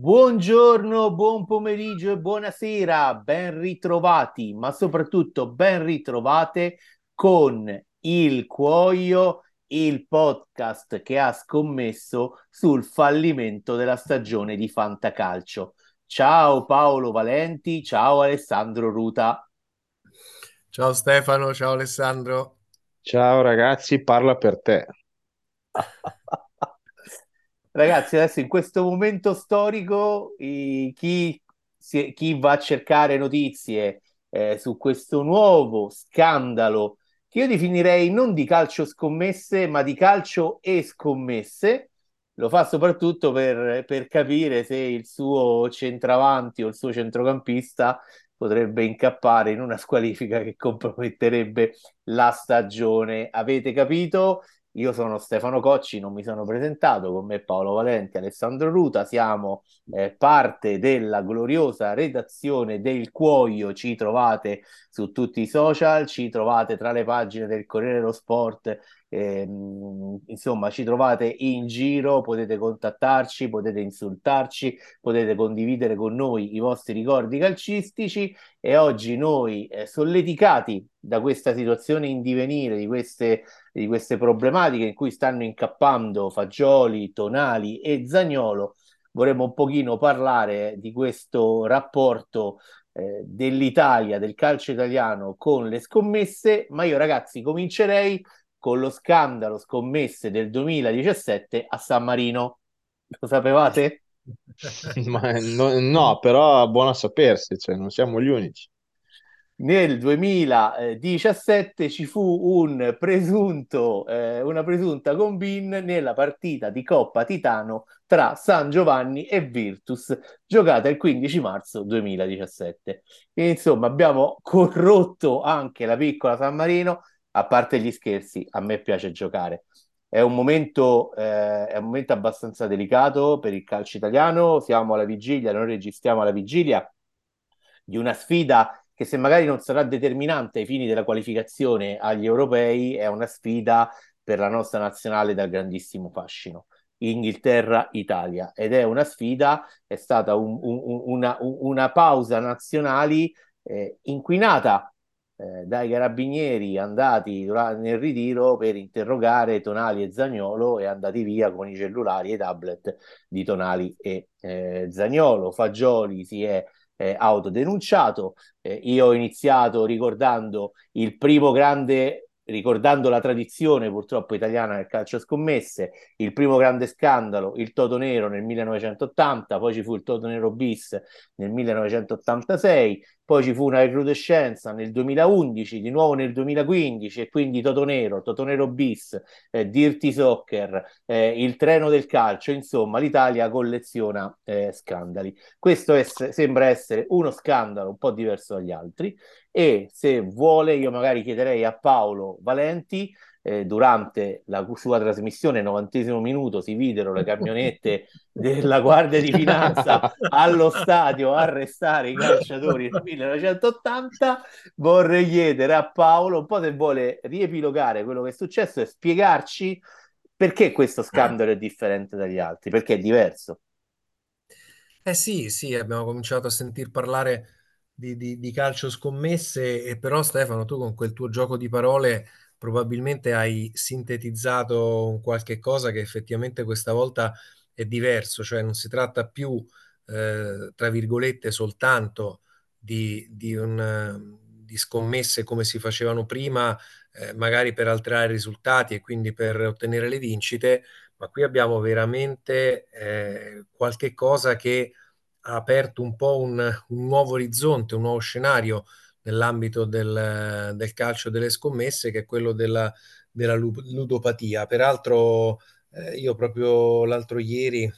Buongiorno, buon pomeriggio e buonasera, ben ritrovati, ma soprattutto ben ritrovate con il Cuoio, il podcast che ha scommesso sul fallimento della stagione di Fantacalcio. Ciao Paolo Valenti, ciao Alessandro Ruta. Ciao Stefano, ciao Alessandro. Ciao ragazzi, parla per te. Ragazzi, adesso in questo momento storico, i, chi, si, chi, va a cercare notizie eh, su questo nuovo scandalo, che io definirei non di calcio scommesse, ma di calcio e scommesse, lo fa soprattutto per, per capire se il suo centravanti o il suo centrocampista potrebbe incappare in una squalifica che comprometterebbe la stagione. Avete capito? Io sono Stefano Cocci, non mi sono presentato, con me Paolo Valenti, Alessandro Ruta, siamo eh, parte della gloriosa redazione del Cuoio, ci trovate su tutti i social, ci trovate tra le pagine del Corriere dello Sport, ehm, insomma ci trovate in giro, potete contattarci, potete insultarci, potete condividere con noi i vostri ricordi calcistici e oggi noi, eh, solleticati da questa situazione in divenire, di queste di queste problematiche in cui stanno incappando Fagioli, Tonali e Zagnolo, vorremmo un pochino parlare di questo rapporto eh, dell'Italia, del calcio italiano con le scommesse, ma io ragazzi comincerei con lo scandalo scommesse del 2017 a San Marino. Lo sapevate? No, no, però buono a sapersi, cioè non siamo gli unici nel 2017 ci fu un presunto, eh, una presunta combin nella partita di Coppa Titano tra San Giovanni e Virtus, giocata il 15 marzo 2017. E, insomma, abbiamo corrotto anche la piccola San Marino, a parte gli scherzi, a me piace giocare. È un momento, eh, è un momento abbastanza delicato per il calcio italiano, siamo alla vigilia, noi registriamo alla vigilia di una sfida che se magari non sarà determinante ai fini della qualificazione agli europei, è una sfida per la nostra nazionale dal grandissimo fascino. Inghilterra-Italia ed è una sfida, è stata un, un, una, una, pausa nazionali eh, inquinata eh, dai carabinieri andati nel ritiro per interrogare Tonali e Zagnolo e andati via con i cellulari e i tablet di Tonali e eh, Zagnolo. Fagioli si è eh, autodenunciato. Eh, io ho iniziato ricordando il primo grande ricordando la tradizione purtroppo italiana del calcio scommesse, il primo grande scandalo, il Toto Nero nel 1980, poi ci fu il Toto Nero bis nel 1986, poi ci fu una recrudescenza nel 2011, di nuovo nel 2015 e quindi Toto Nero, Toto Nero bis, eh, Dirty Soccer, eh, il treno del calcio, insomma l'Italia colleziona eh, scandali. Questo è, sembra essere uno scandalo un po' diverso dagli altri e se vuole io magari chiederei a Paolo Valenti eh, durante la sua trasmissione 90 minuto si videro le camionette della Guardia di Finanza allo stadio a arrestare i calciatori nel 1980 vorrei chiedere a Paolo un po' se vuole riepilogare quello che è successo e spiegarci perché questo scandalo è differente dagli altri, perché è diverso. Eh sì, sì, abbiamo cominciato a sentir parlare di, di, di calcio scommesse, e però Stefano, tu con quel tuo gioco di parole probabilmente hai sintetizzato un qualche cosa che effettivamente questa volta è diverso, cioè non si tratta più, eh, tra virgolette, soltanto di, di, un, di, scommesse come si facevano prima, eh, magari per alterare i risultati e quindi per ottenere le vincite, ma qui abbiamo veramente eh, qualche cosa che ha aperto un po' un, un nuovo orizzonte, un nuovo scenario nell'ambito del, del, calcio delle scommesse, che è quello della, della ludopatia. Peraltro, eh, io proprio l'altro ieri,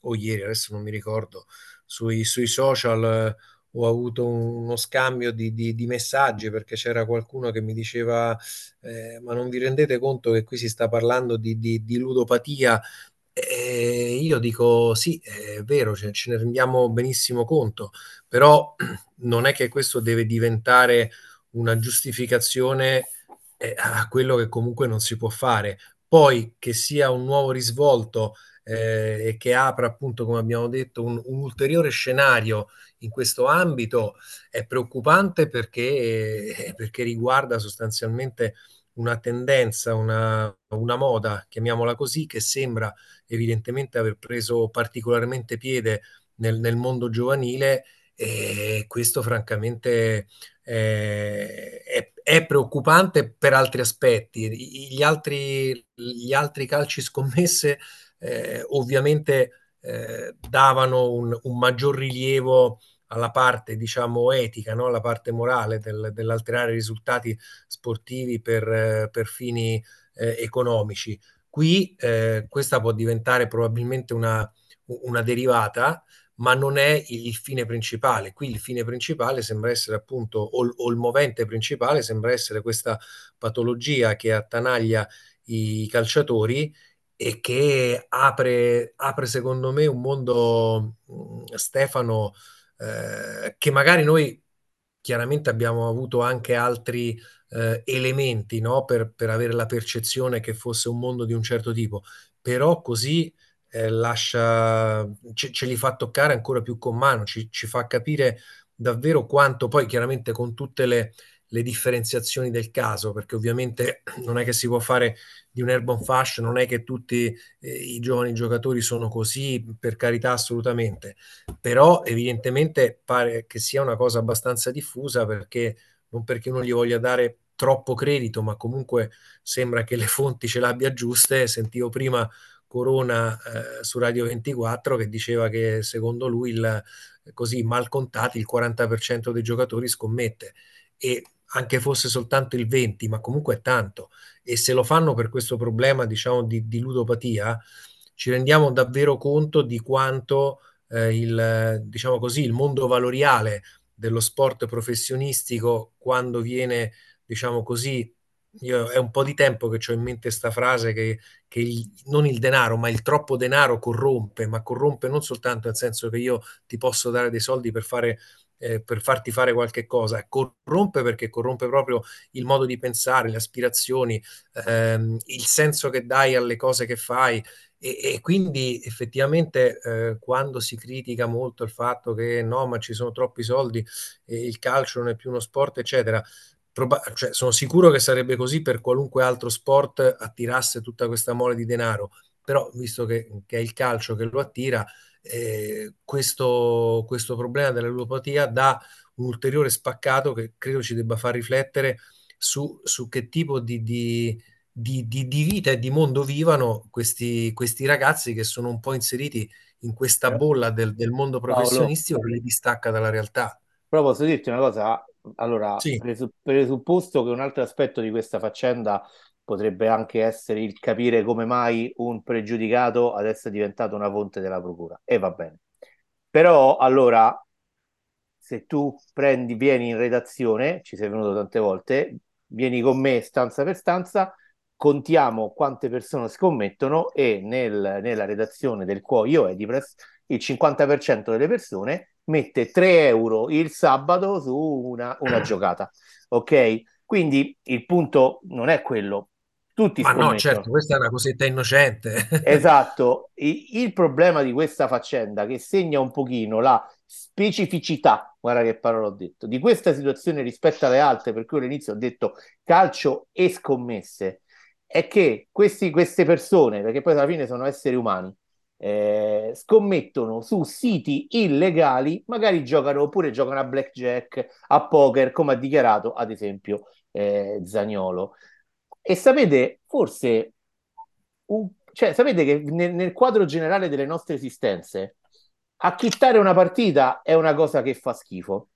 o ieri, adesso non mi ricordo, sui, sui social eh, ho avuto uno scambio di, di, di, messaggi perché c'era qualcuno che mi diceva eh, ma non vi rendete conto che qui si sta parlando di, di ludopatia e io dico sì, è vero, ce, ce ne rendiamo benissimo conto, però non è che questo deve diventare una giustificazione eh, a quello che comunque non si può fare. Poi che sia un nuovo risvolto eh, e che apra appunto, come abbiamo detto, un, un, ulteriore scenario in questo ambito è preoccupante perché, perché riguarda sostanzialmente una tendenza, una, una, moda, chiamiamola così, che sembra evidentemente aver preso particolarmente piede nel, nel mondo giovanile e questo francamente eh, è, è, preoccupante per altri aspetti. Gli altri, gli altri calci scommesse eh, ovviamente eh, davano un, un, maggior rilievo alla parte, diciamo, etica, no? alla parte morale del, dell'alterare risultati sportivi per, per fini eh, economici. Qui eh, questa può diventare probabilmente una, una derivata, ma non è il fine principale. Qui il fine principale sembra essere appunto, o, o il movente principale sembra essere questa patologia che attanaglia i calciatori e che apre, apre secondo me un mondo, mm, Stefano, eh, che magari noi chiaramente abbiamo avuto anche altri eh, elementi no? per, per avere la percezione che fosse un mondo di un certo tipo, però così eh, lascia, ce, ce, li fa toccare ancora più con mano, ci, ci, fa capire davvero quanto poi chiaramente con tutte le, le, differenziazioni del caso, perché ovviamente non è che si può fare di un Airborne Fashion, non è che tutti eh, i giovani giocatori sono così, per carità assolutamente, però evidentemente pare che sia una cosa abbastanza diffusa perché non perché uno gli voglia dare troppo credito, ma comunque sembra che le fonti ce l'abbia giuste. Sentivo prima Corona eh, su Radio 24 che diceva che secondo lui il, così mal contati il 40% dei giocatori scommette e anche fosse soltanto il 20, ma comunque è tanto. E se lo fanno per questo problema, diciamo, di, di ludopatia, ci rendiamo davvero conto di quanto eh, il, diciamo così, il mondo valoriale dello sport professionistico, quando viene, diciamo così, io è un po' di tempo che ho in mente questa frase che, che il, non il denaro, ma il troppo denaro corrompe, ma corrompe non soltanto nel senso che io ti posso dare dei soldi per fare eh, per farti fare qualche cosa, corrompe perché corrompe proprio il modo di pensare, le aspirazioni, ehm, il senso che dai alle cose che fai. E, e quindi effettivamente eh, quando si critica molto il fatto che no, ma ci sono troppi soldi, e il calcio non è più uno sport, eccetera, proba- cioè, sono sicuro che sarebbe così per qualunque altro sport attirasse tutta questa mole di denaro, però visto che, che è il calcio che lo attira, eh, questo, questo problema della ludopatia dà un ulteriore spaccato che credo ci debba far riflettere su, su che tipo di, di, di, di, vita e di mondo vivano questi, questi ragazzi che sono un po' inseriti in questa bolla del, del mondo professionistico Paolo, che li distacca dalla realtà. Però posso dirti una cosa, allora, sì. presupposto che un altro aspetto di questa faccenda potrebbe anche essere il capire come mai un pregiudicato adesso è diventato una fonte della procura. E va bene. Però, allora, se tu prendi, vieni in redazione, ci sei venuto tante volte, vieni con me stanza per stanza, contiamo quante persone scommettono e nel, nella redazione del Cuoio Edipress il 50% delle persone mette 3 euro il sabato su una, una giocata. Ok? Quindi il punto non è quello. Tutti Ma no, certo, questa è una cosetta innocente. esatto. Il, il problema di questa faccenda che segna un pochino la specificità, guarda che parola ho detto, di questa situazione rispetto alle altre, per cui all'inizio ho detto calcio e scommesse, è che questi, queste persone, perché poi alla fine sono esseri umani, eh, scommettono su siti illegali, magari giocano oppure giocano a blackjack, a poker, come ha dichiarato ad esempio eh, Zagnolo. E sapete, forse, un, cioè, sapete che nel, nel quadro generale delle nostre esistenze, acchittare una partita è una cosa che fa schifo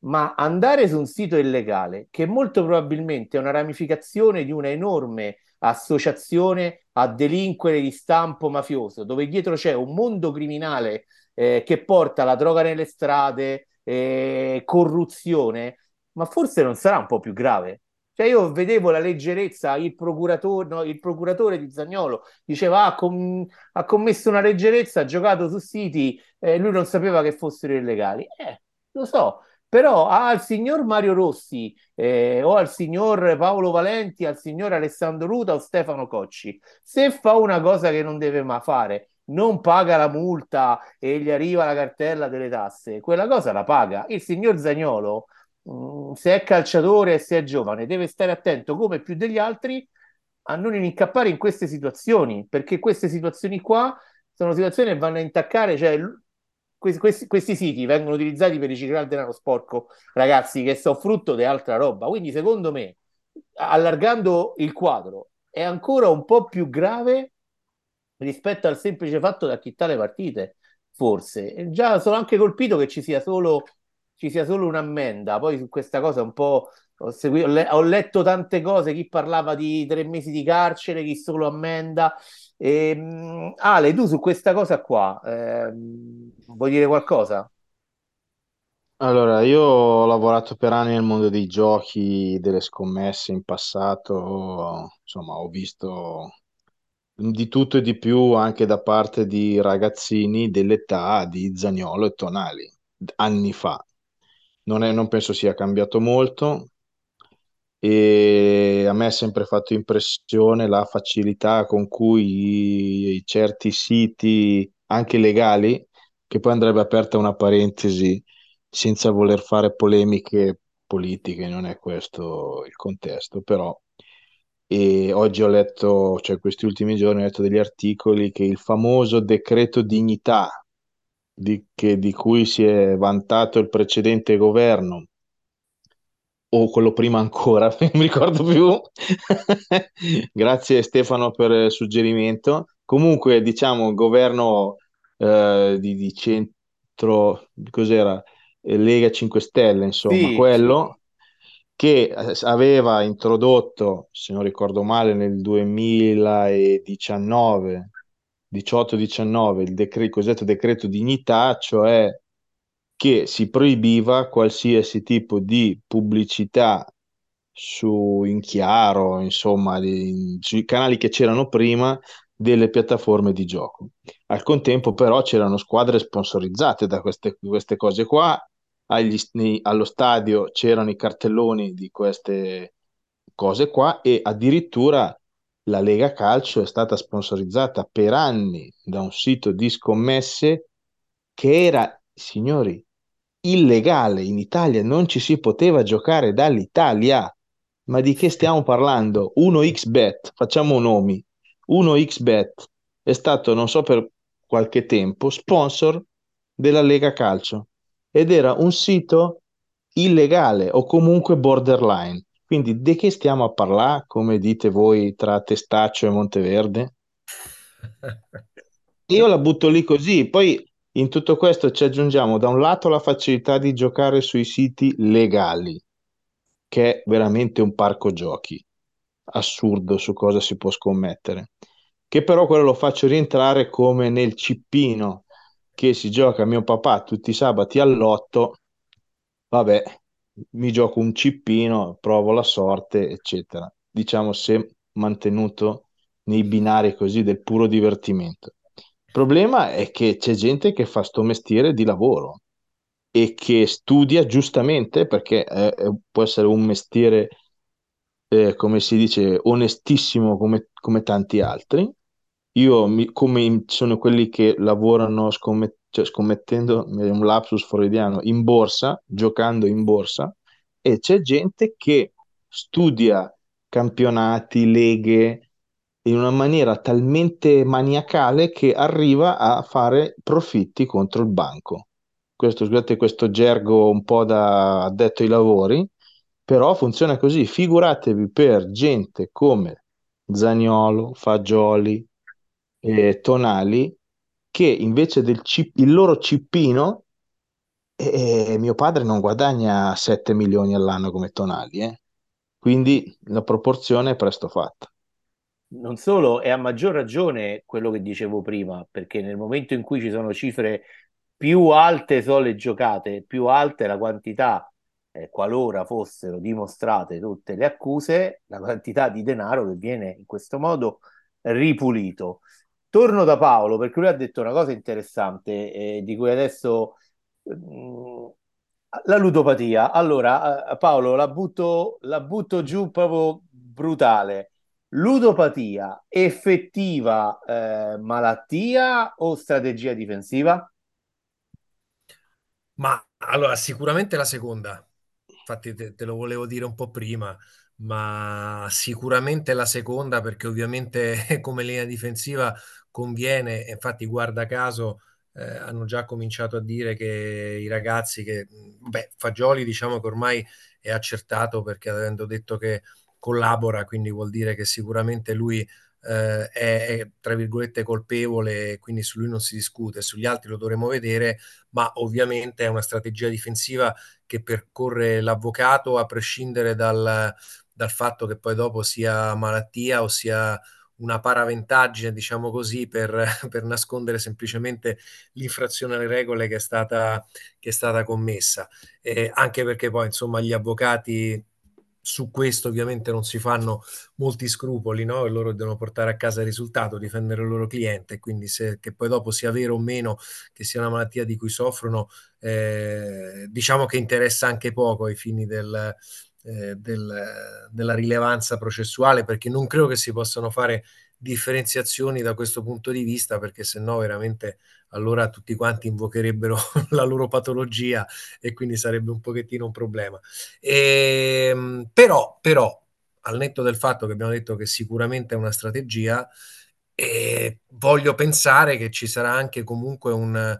ma andare su un sito illegale, che molto probabilmente è una ramificazione di una enorme associazione a delinquere di stampo mafioso, dove dietro c'è un mondo criminale eh, che porta la droga nelle strade, eh, corruzione, ma forse non sarà un po' più grave. Cioè io vedevo la leggerezza, il procuratore, no, il procuratore di Zagnolo diceva ah, com- ha commesso una leggerezza, ha giocato su siti, eh, lui non sapeva che fossero illegali. Eh, lo so, però al signor Mario Rossi eh, o al signor Paolo Valenti, al signor Alessandro Ruta o Stefano Cocci, se fa una cosa che non deve mai fare, non paga la multa e gli arriva la cartella delle tasse, quella cosa la paga. Il signor Zagnolo, mm, se è calciatore e se è giovane, deve stare attento come più degli altri a non incappare in queste situazioni, perché queste situazioni qua sono situazioni che vanno a intaccare, cioè questi, questi, questi, siti vengono utilizzati per riciclare il denaro sporco, ragazzi, che sono frutto di altra roba. Quindi, secondo me, allargando il quadro, è ancora un po' più grave rispetto al semplice fatto di acchittare partite, forse. E già sono anche colpito che ci sia solo, ci sia solo un'ammenda. Poi su questa cosa un po' ho, seguito, ho, le, ho letto tante cose, chi parlava di tre mesi di carcere, chi solo ammenda. E, ehm, Ale, tu su questa cosa qua eh, vuoi dire qualcosa? Allora, io ho lavorato per anni nel mondo dei giochi, delle scommesse in passato, insomma, ho visto di tutto e di più anche da parte di ragazzini dell'età di Zaniolo e Tonali, anni fa. Non, è- non penso sia cambiato molto, e a me è sempre fatto impressione la facilità con cui certi siti, anche legali, che poi andrebbe aperta una parentesi senza voler fare polemiche politiche, non è questo il contesto, però e oggi ho letto, cioè questi ultimi giorni ho letto degli articoli che il famoso decreto dignità di, che, di cui si è vantato il precedente governo o quello prima ancora, non mi ricordo più. Grazie Stefano per il suggerimento. Comunque, diciamo, governo eh, di, di, centro, cos'era? Eh, Lega 5 Stelle, insomma, sì, quello sì. che aveva introdotto, se non ricordo male, nel 2019, 18-19, il decreto, cosiddetto decreto dignità, cioè che si proibiva qualsiasi tipo di pubblicità su in chiaro, insomma, di, sui canali che c'erano prima delle piattaforme di gioco. Al contempo, però, c'erano squadre sponsorizzate da queste, queste cose qua. Agli, allo stadio c'erano i cartelloni di queste cose qua e addirittura la Lega Calcio è stata sponsorizzata per anni da un sito di scommesse che era, signori, illegale in Italia, non ci si poteva giocare dall'Italia. Ma di che stiamo parlando? 1xBet, facciamo nomi. 1xBet è stato, non so per qualche tempo, sponsor della Lega Calcio ed era un sito illegale o comunque borderline. Quindi di che stiamo a parlare, come dite voi, tra Testaccio e Monteverde? Io la butto lì così, poi in tutto questo ci aggiungiamo da un lato la facilità di giocare sui siti legali, che è veramente un parco giochi. Assurdo su cosa si può scommettere, che però quello lo faccio rientrare come nel cippino che si gioca mio papà tutti i sabati all'otto, vabbè, mi gioco un cippino, provo la sorte, eccetera. Diciamo se mantenuto nei binari così del puro divertimento. Il problema è che c'è gente che fa sto mestiere di lavoro e che studia giustamente perché è, può essere un mestiere, eh, come si dice, onestissimo come, come tanti altri. Io, mi, come sono quelli che lavorano scommet- cioè scommettendo, un lapsus freudiano, in borsa, giocando in borsa, e c'è gente che studia campionati, leghe, in una maniera talmente maniacale che arriva a fare profitti contro il banco. Questo, scusate questo gergo un po' da addetto ai lavori, però funziona così. Figuratevi per gente come Zagnolo, Fagioli, e Tonali, che invece del cip- il loro cippino, eh, mio padre non guadagna 7 milioni all'anno come Tonali, eh? quindi la proporzione è presto fatta non solo, è a maggior ragione quello che dicevo prima, perché nel momento in cui ci sono cifre più alte sono le giocate, più alta è la quantità, eh, qualora fossero dimostrate tutte le accuse, la quantità di denaro che viene in questo modo ripulito. Torno da Paolo perché lui ha detto una cosa interessante eh, di cui adesso mh, mm, la ludopatia. Allora, eh, Paolo, la butto, la butto giù proprio brutale ludopatia, effettiva eh, malattia o strategia difensiva? Ma allora, sicuramente la seconda. Infatti te, te lo volevo dire un po' prima, ma sicuramente la seconda perché ovviamente come linea difensiva conviene, infatti guarda caso eh, hanno già cominciato a dire che i ragazzi che, beh, Fagioli diciamo che ormai è accertato perché avendo detto che collabora, quindi vuol dire che sicuramente lui eh, è, è, tra virgolette colpevole, quindi su lui non si discute, sugli altri lo dovremo vedere, ma ovviamente è una strategia difensiva che percorre l'avvocato a prescindere dal, dal fatto che poi dopo sia malattia o sia una paraventaggine, diciamo così, per, per, nascondere semplicemente l'infrazione alle regole che è stata, che è stata commessa. Eh, anche perché poi, insomma, gli avvocati su questo ovviamente non si fanno molti scrupoli, no? E loro devono portare a casa il risultato, difendere il loro cliente, quindi se che poi dopo sia vero o meno che sia una malattia di cui soffrono, eh, diciamo che interessa anche poco ai fini del, eh, del, della rilevanza processuale, perché non credo che si possano fare differenziazioni da questo punto di vista, perché se no veramente allora tutti quanti invocherebbero la loro patologia e quindi sarebbe un pochettino un problema. E, ehm, però, però, al netto del fatto che abbiamo detto che sicuramente è una strategia, eh, voglio pensare che ci sarà anche comunque un,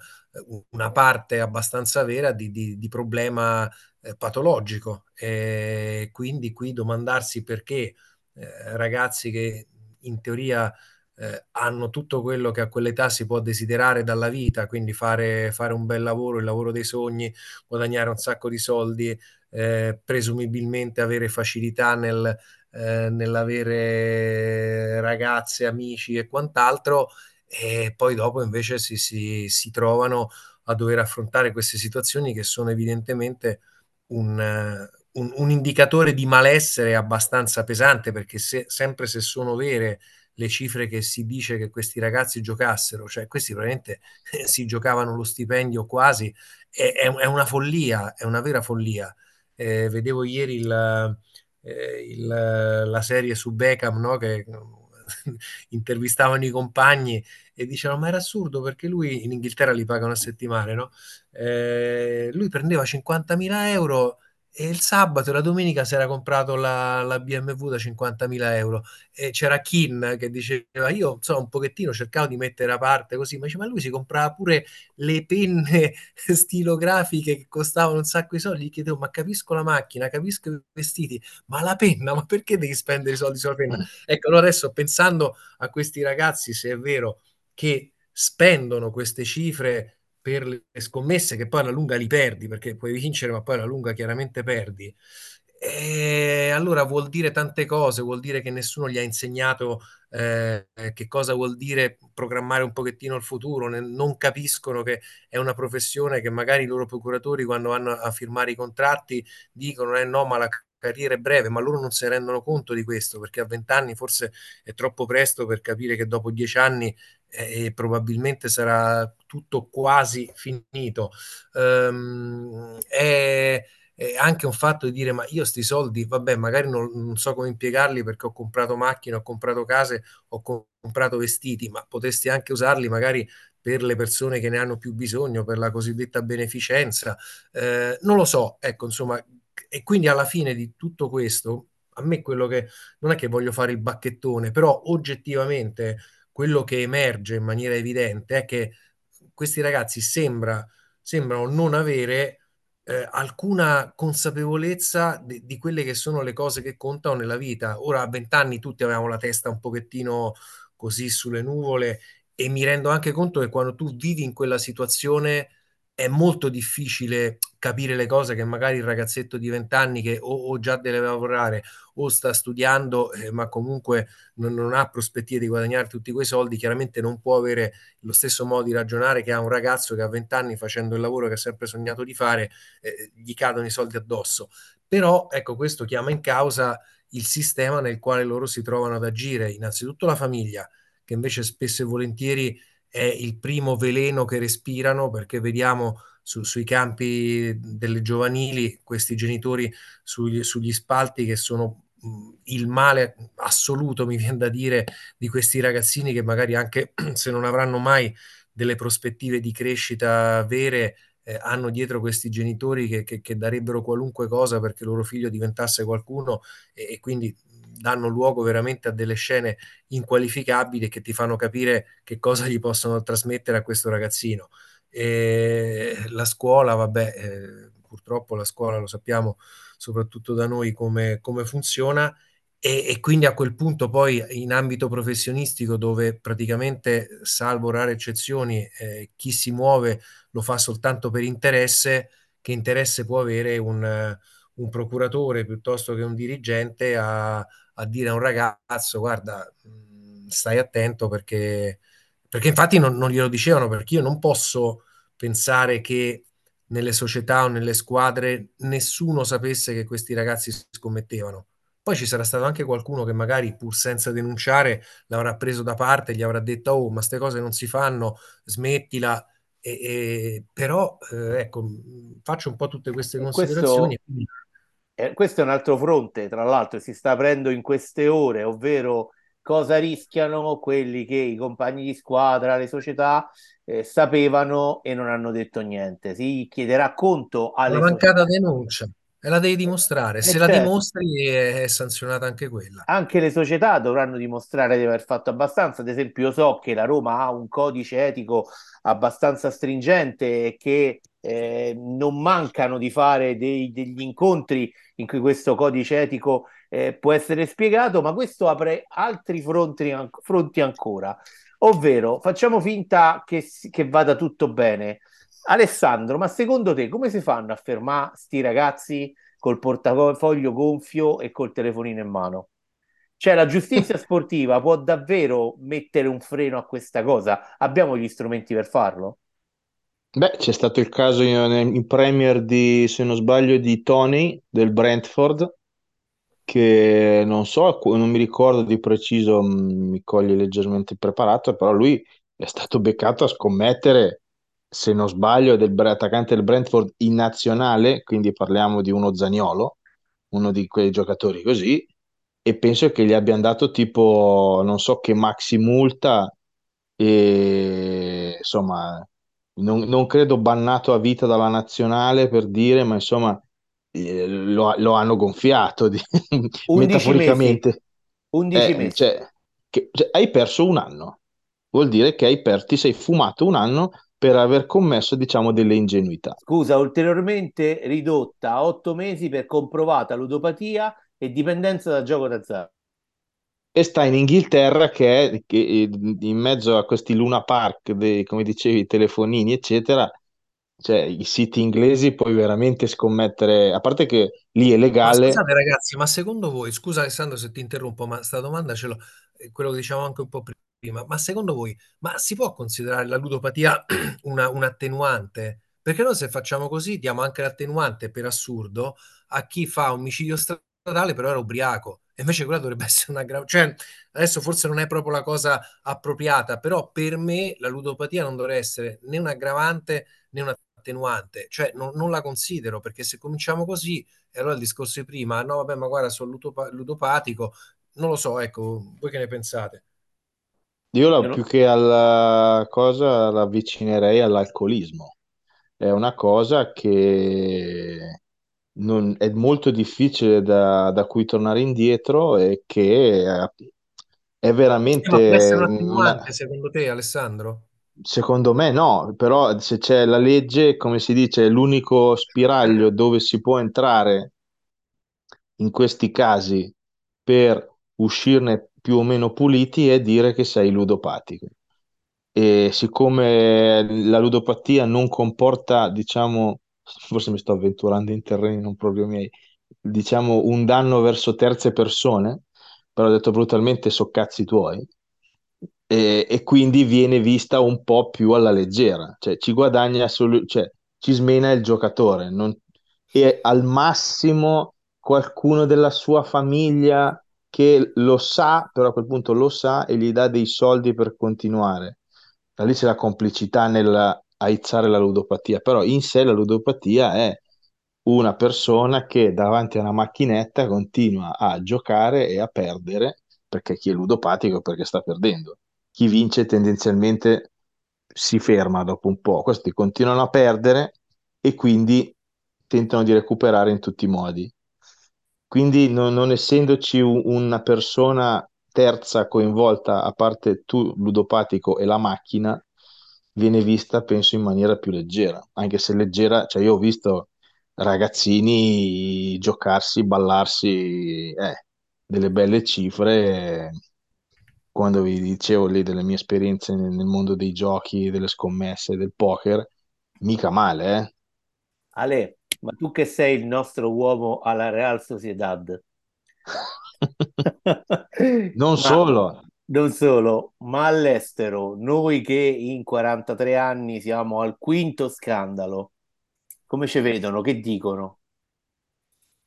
una parte abbastanza vera di, di, di problema eh, patologico. E quindi qui domandarsi perché eh, ragazzi che in teoria eh, hanno tutto quello che a quell'età si può desiderare dalla vita, quindi fare, fare un bel lavoro, il lavoro dei sogni, guadagnare un sacco di soldi, eh, presumibilmente avere facilità nel, eh, nell'avere ragazze, amici e quant'altro, e poi dopo invece si, si, si trovano a dover affrontare queste situazioni che sono evidentemente un, un, un indicatore di malessere abbastanza pesante perché se, sempre se sono vere le cifre che si dice che questi ragazzi giocassero, cioè questi veramente si giocavano lo stipendio quasi, è, è, è una follia, è una vera follia. Eh, vedevo ieri il, eh, il, la serie su Beckham, no? che intervistavano i compagni e dicevano ma era assurdo perché lui in Inghilterra li pagano a settimane, no? Eh, lui prendeva 50.000 euro e il sabato e la domenica si era comprato la, la BMW da 50.000 euro. E c'era Kin che diceva io insomma un pochettino cercavo di mettere a parte così ma, dice, ma lui si comprava pure le penne stilografiche che costavano un sacco di soldi? Gli chiedevo ma capisco la macchina capisco i vestiti ma la penna ma perché devi spendere i soldi sulla penna? Ecco allora adesso pensando a questi ragazzi se è vero che spendono queste cifre per le scommesse che poi alla lunga li perdi perché puoi vincere ma poi alla lunga chiaramente perdi. E allora vuol dire tante cose, vuol dire che nessuno gli ha insegnato eh, che cosa vuol dire programmare un pochettino il futuro, non capiscono che è una professione che magari i loro procuratori quando vanno a firmare i contratti dicono eh no ma la carriera è breve, ma loro non si rendono conto di questo perché a vent'anni forse è troppo presto per capire che dopo dieci anni eh, probabilmente sarà tutto quasi finito. Um, è, è, anche un fatto di dire: ma io sti soldi, vabbè, magari non, non, so come impiegarli perché ho comprato macchine, ho comprato case, ho comprato vestiti, ma potresti anche usarli magari per le persone che ne hanno più bisogno, per la cosiddetta beneficenza. Eh, non lo so, ecco, insomma, e quindi alla fine di tutto questo, a me quello che non è che voglio fare il bacchettone, però oggettivamente quello che emerge in maniera evidente è che questi ragazzi sembra, sembrano non avere eh, alcuna consapevolezza di, di, quelle che sono le cose che contano nella vita. Ora a vent'anni tutti avevamo la testa un pochettino così sulle nuvole e mi rendo anche conto che quando tu vivi in quella situazione è molto difficile capire le cose che magari il ragazzetto di vent'anni che o, o, già deve lavorare o sta studiando, eh, ma comunque non, non, ha prospettive di guadagnare tutti quei soldi, chiaramente non può avere lo stesso modo di ragionare che ha un ragazzo che a vent'anni facendo il lavoro che ha sempre sognato di fare, eh, gli cadono i soldi addosso. Però ecco, questo chiama in causa il sistema nel quale loro si trovano ad agire, innanzitutto la famiglia, che invece spesso e volentieri è il primo veleno che respirano perché vediamo su, sui campi delle giovanili questi genitori sugli, sugli spalti che sono il male assoluto, mi viene da dire, di questi ragazzini che magari anche se non avranno mai delle prospettive di crescita vere, eh, hanno dietro questi genitori che, che, che, darebbero qualunque cosa perché loro figlio diventasse qualcuno e, e quindi danno luogo veramente a delle scene inqualificabili che ti fanno capire che cosa gli possono trasmettere a questo ragazzino. E la scuola, vabbè, eh, purtroppo la scuola lo sappiamo soprattutto da noi come, come funziona. E, e, quindi a quel punto poi in ambito professionistico dove praticamente salvo rare eccezioni eh, chi si muove lo fa soltanto per interesse, che interesse può avere un, un procuratore piuttosto che un dirigente a, a, dire a un ragazzo guarda stai attento perché, perché infatti non, non glielo dicevano perché io non posso pensare che nelle società o nelle squadre nessuno sapesse che questi ragazzi scommettevano. Poi ci sarà stato anche qualcuno che magari pur senza denunciare l'avrà preso da parte, gli avrà detto oh ma queste cose non si fanno, smettila. E, e, però eh, ecco, faccio un po' tutte queste considerazioni. Questo, eh, questo è un altro fronte, tra l'altro, si sta aprendo in queste ore, ovvero cosa rischiano quelli che i compagni di squadra, le società eh, sapevano e non hanno detto niente. Si chiederà conto alle Una mancata denuncia. E la devi dimostrare. Se eh, certo. la dimostri è sanzionata anche quella. Anche le società dovranno dimostrare di aver fatto abbastanza. Ad esempio, io so che la Roma ha un codice etico abbastanza stringente e che eh, non mancano di fare dei, degli incontri in cui questo codice etico eh, può essere spiegato, ma questo apre altri fronti, fronti ancora. Ovvero, facciamo finta che, che, vada tutto bene. Alessandro, ma secondo te come si fanno a fermare sti ragazzi col portafoglio gonfio e col telefonino in mano? Cioè, la giustizia sportiva può davvero mettere un freno a questa cosa? Abbiamo gli strumenti per farlo? Beh, c'è stato il caso in, in Premier di, se non sbaglio, di Tony del Brentford, che non so, non mi ricordo di preciso, mm, mi coglie leggermente impreparato, però lui è stato beccato a scommettere, se non sbaglio, del attaccante del Brentford in nazionale, quindi parliamo di uno Zagnolo, uno di quei giocatori così, e penso che gli abbiano dato tipo, non so che maxi multa, e insomma, non, non credo bannato a vita dalla nazionale per dire, ma insomma eh, lo, lo, hanno gonfiato di, metaforicamente. Mesi. 11 eh, mesi. Cioè, che, cioè, hai perso un anno. Vuol dire che hai per, ti sei fumato un anno per aver commesso, diciamo, delle ingenuità. Scusa, ulteriormente ridotta a 8 mesi per comprovata ludopatia e dipendenza da gioco d'azzardo. E sta in Inghilterra che è che in mezzo a questi Luna Park, dei, come dicevi, telefonini, eccetera, cioè i siti inglesi puoi veramente scommettere, a parte che lì è legale. Ma scusate ragazzi, ma secondo voi, scusa Alessandro se ti interrompo, ma questa domanda ce l'ho, quello che diciamo anche un po' prima, ma secondo voi, ma si può considerare la ludopatia una, un attenuante? Perché noi se facciamo così diamo anche l'attenuante per assurdo a chi fa omicidio stradale però era ubriaco. E invece quella dovrebbe essere una grave... Cioè, adesso forse non è proprio la cosa appropriata, però per me la ludopatia non dovrebbe essere né un aggravante né una attenuante, cioè non, non, la considero perché se cominciamo così, e allora il discorso di prima, no vabbè ma guarda sono ludopa- ludopatico, non lo so, ecco, voi che ne pensate? Io la, più che alla cosa la avvicinerei all'alcolismo. È una cosa che non, è molto difficile da, da cui tornare indietro e che è, è veramente... Sì, ma può essere un attenuante una... secondo te Alessandro? Secondo me no, però se c'è la legge, come si dice, l'unico spiraglio dove si può entrare in questi casi per uscirne più o meno puliti è dire che sei ludopatico. E siccome la ludopatia non comporta, diciamo, forse mi sto avventurando in terreni non proprio miei, diciamo un danno verso terze persone, però detto brutalmente so cazzi tuoi, e, e, quindi viene vista un po' più alla leggera, cioè ci guadagna solo, cioè ci smena il giocatore non, e al massimo qualcuno della sua famiglia che lo sa, però a quel punto lo sa e gli dà dei soldi per continuare. Da lì c'è la complicità nel aizzare la ludopatia, però in sé la ludopatia è una persona che davanti a una macchinetta continua a giocare e a perdere perché chi è ludopatico perché sta perdendo. Chi vince tendenzialmente si ferma dopo un po', questi continuano a perdere e quindi tentano di recuperare in tutti i modi. Quindi non, non essendoci un- una persona terza coinvolta, a parte tu ludopatico e la macchina, viene vista, penso, in maniera più leggera, anche se leggera, cioè io ho visto ragazzini giocarsi, ballarsi, eh, delle belle cifre. Quando vi dicevo lì delle mie esperienze nel mondo dei giochi, delle scommesse, del poker, mica male, eh? Ale, ma tu che sei il nostro uomo alla Real Sociedad? Non Ma solo, non solo, ma all'estero, noi che in 43 anni siamo al quinto scandalo, come ci vedono? Che dicono?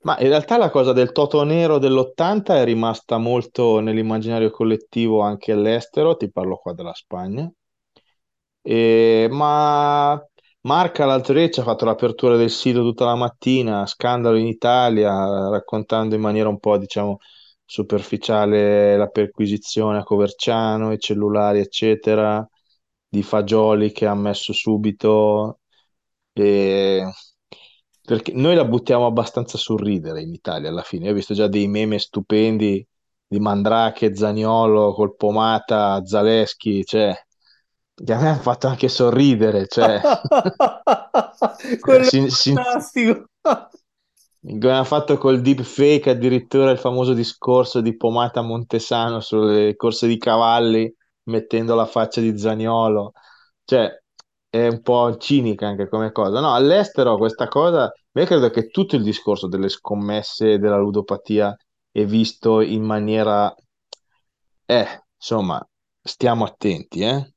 ma in realtà la cosa del Toto Nero dell'80 è rimasta molto nell'immaginario collettivo anche all'estero, ti parlo qua della Spagna. E- ma Marca l'altro ieri ci ha fatto l'apertura del sito tutta la mattina, scandalo in Italia, raccontando in maniera un po', diciamo, superficiale la perquisizione a Coverciano, i cellulari, eccetera, di Fagioli che ha messo subito. E... Perché noi la buttiamo abbastanza sul ridere in Italia alla fine. Io ho visto già dei meme stupendi di Mandrake, Zaniolo, col Pomata, Zaleschi, cioè, che a me hanno fatto anche sorridere, cioè, Quello è si, si, fantastico. come ha fatto col deepfake addirittura il famoso discorso di Pomata Montesano sulle corse di cavalli, mettendo la faccia di Zaniolo, cioè, è un po' cinica anche come cosa. No, all'estero questa cosa, io credo che tutto il discorso delle scommesse e della ludopatia è visto in maniera, eh, insomma, stiamo attenti, eh.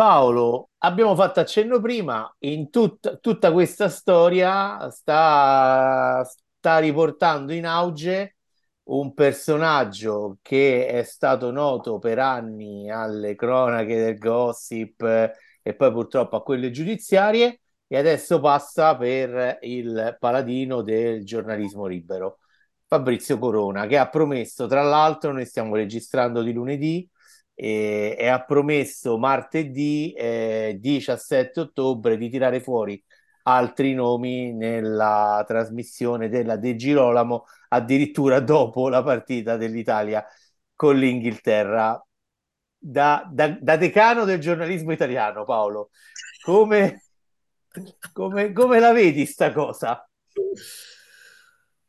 Paolo, abbiamo fatto accenno prima, in tut- tutta questa storia sta, sta riportando in auge un personaggio che è stato noto per anni alle cronache del gossip e poi purtroppo a quelle giudiziarie e adesso passa per il paladino del giornalismo libero, Fabrizio Corona, che ha promesso, tra l'altro, noi stiamo registrando di lunedì e, e ha promesso martedì eh, 17 ottobre di tirare fuori altri nomi nella trasmissione della De Girolamo, addirittura dopo la partita dell'Italia con l'Inghilterra. Da, da, da decano del giornalismo italiano, Paolo, come, come, come la vedi sta cosa?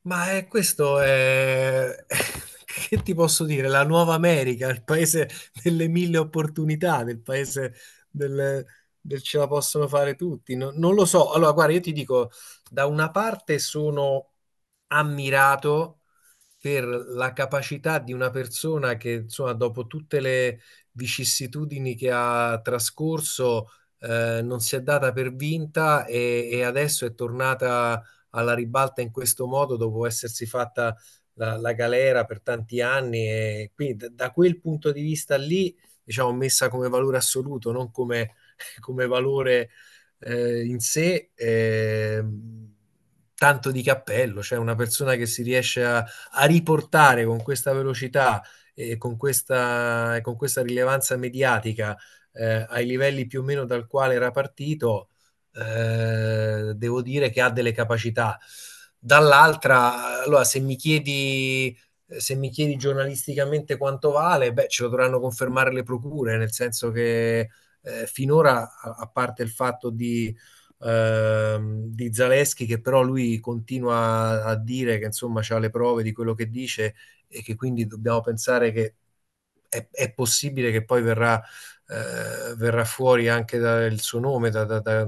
Ma è, questo è, che ti posso dire, la nuova America, il paese delle mille opportunità, del paese del, del ce la possono fare tutti. No- non lo so. Allora, guarda, io ti dico, da una parte sono ammirato per la capacità di una persona che, insomma, dopo tutte le vicissitudini che ha trascorso, eh, non si è data per vinta e, e adesso è tornata alla ribalta in questo modo dopo essersi fatta la, la galera per tanti anni e quindi da, da quel punto di vista lì, diciamo, messa come valore assoluto, non come, come valore eh, in sé, eh, tanto di cappello, cioè una persona che si riesce a, a riportare con questa velocità e con questa, con questa rilevanza mediatica eh, ai livelli più o meno dal quale era partito, eh, devo dire che ha delle capacità. Dall'altra, allora, se mi chiedi, se mi chiedi giornalisticamente quanto vale, beh, ce lo dovranno confermare le procure, nel senso che eh, finora, a, parte il fatto di, ehm, di Zaleschi, che però lui continua a dire che insomma ha le prove di quello che dice e che quindi dobbiamo pensare che è, è possibile che poi verrà, eh, verrà fuori anche dal suo nome da, da, da,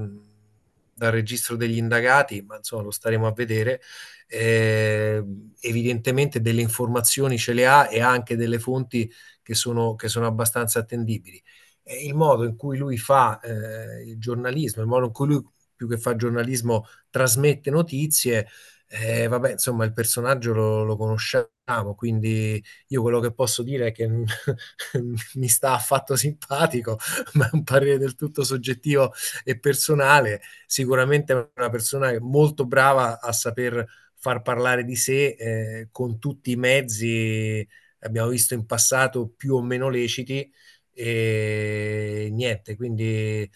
dal registro degli indagati, ma insomma lo staremo a vedere. Eh, evidentemente delle informazioni ce le ha e anche delle fonti che sono, che sono abbastanza attendibili. E il modo in cui lui fa eh, il giornalismo, il modo in cui lui più che fa giornalismo trasmette notizie, Eh, vabbè, insomma, il personaggio lo, lo conosciamo, quindi io quello che posso dire è che mi sta affatto simpatico, ma è un parere del tutto soggettivo e personale. Sicuramente è una persona molto brava a saper far parlare di sé eh, con tutti i mezzi, abbiamo visto in passato più o meno leciti. E niente, quindi eh,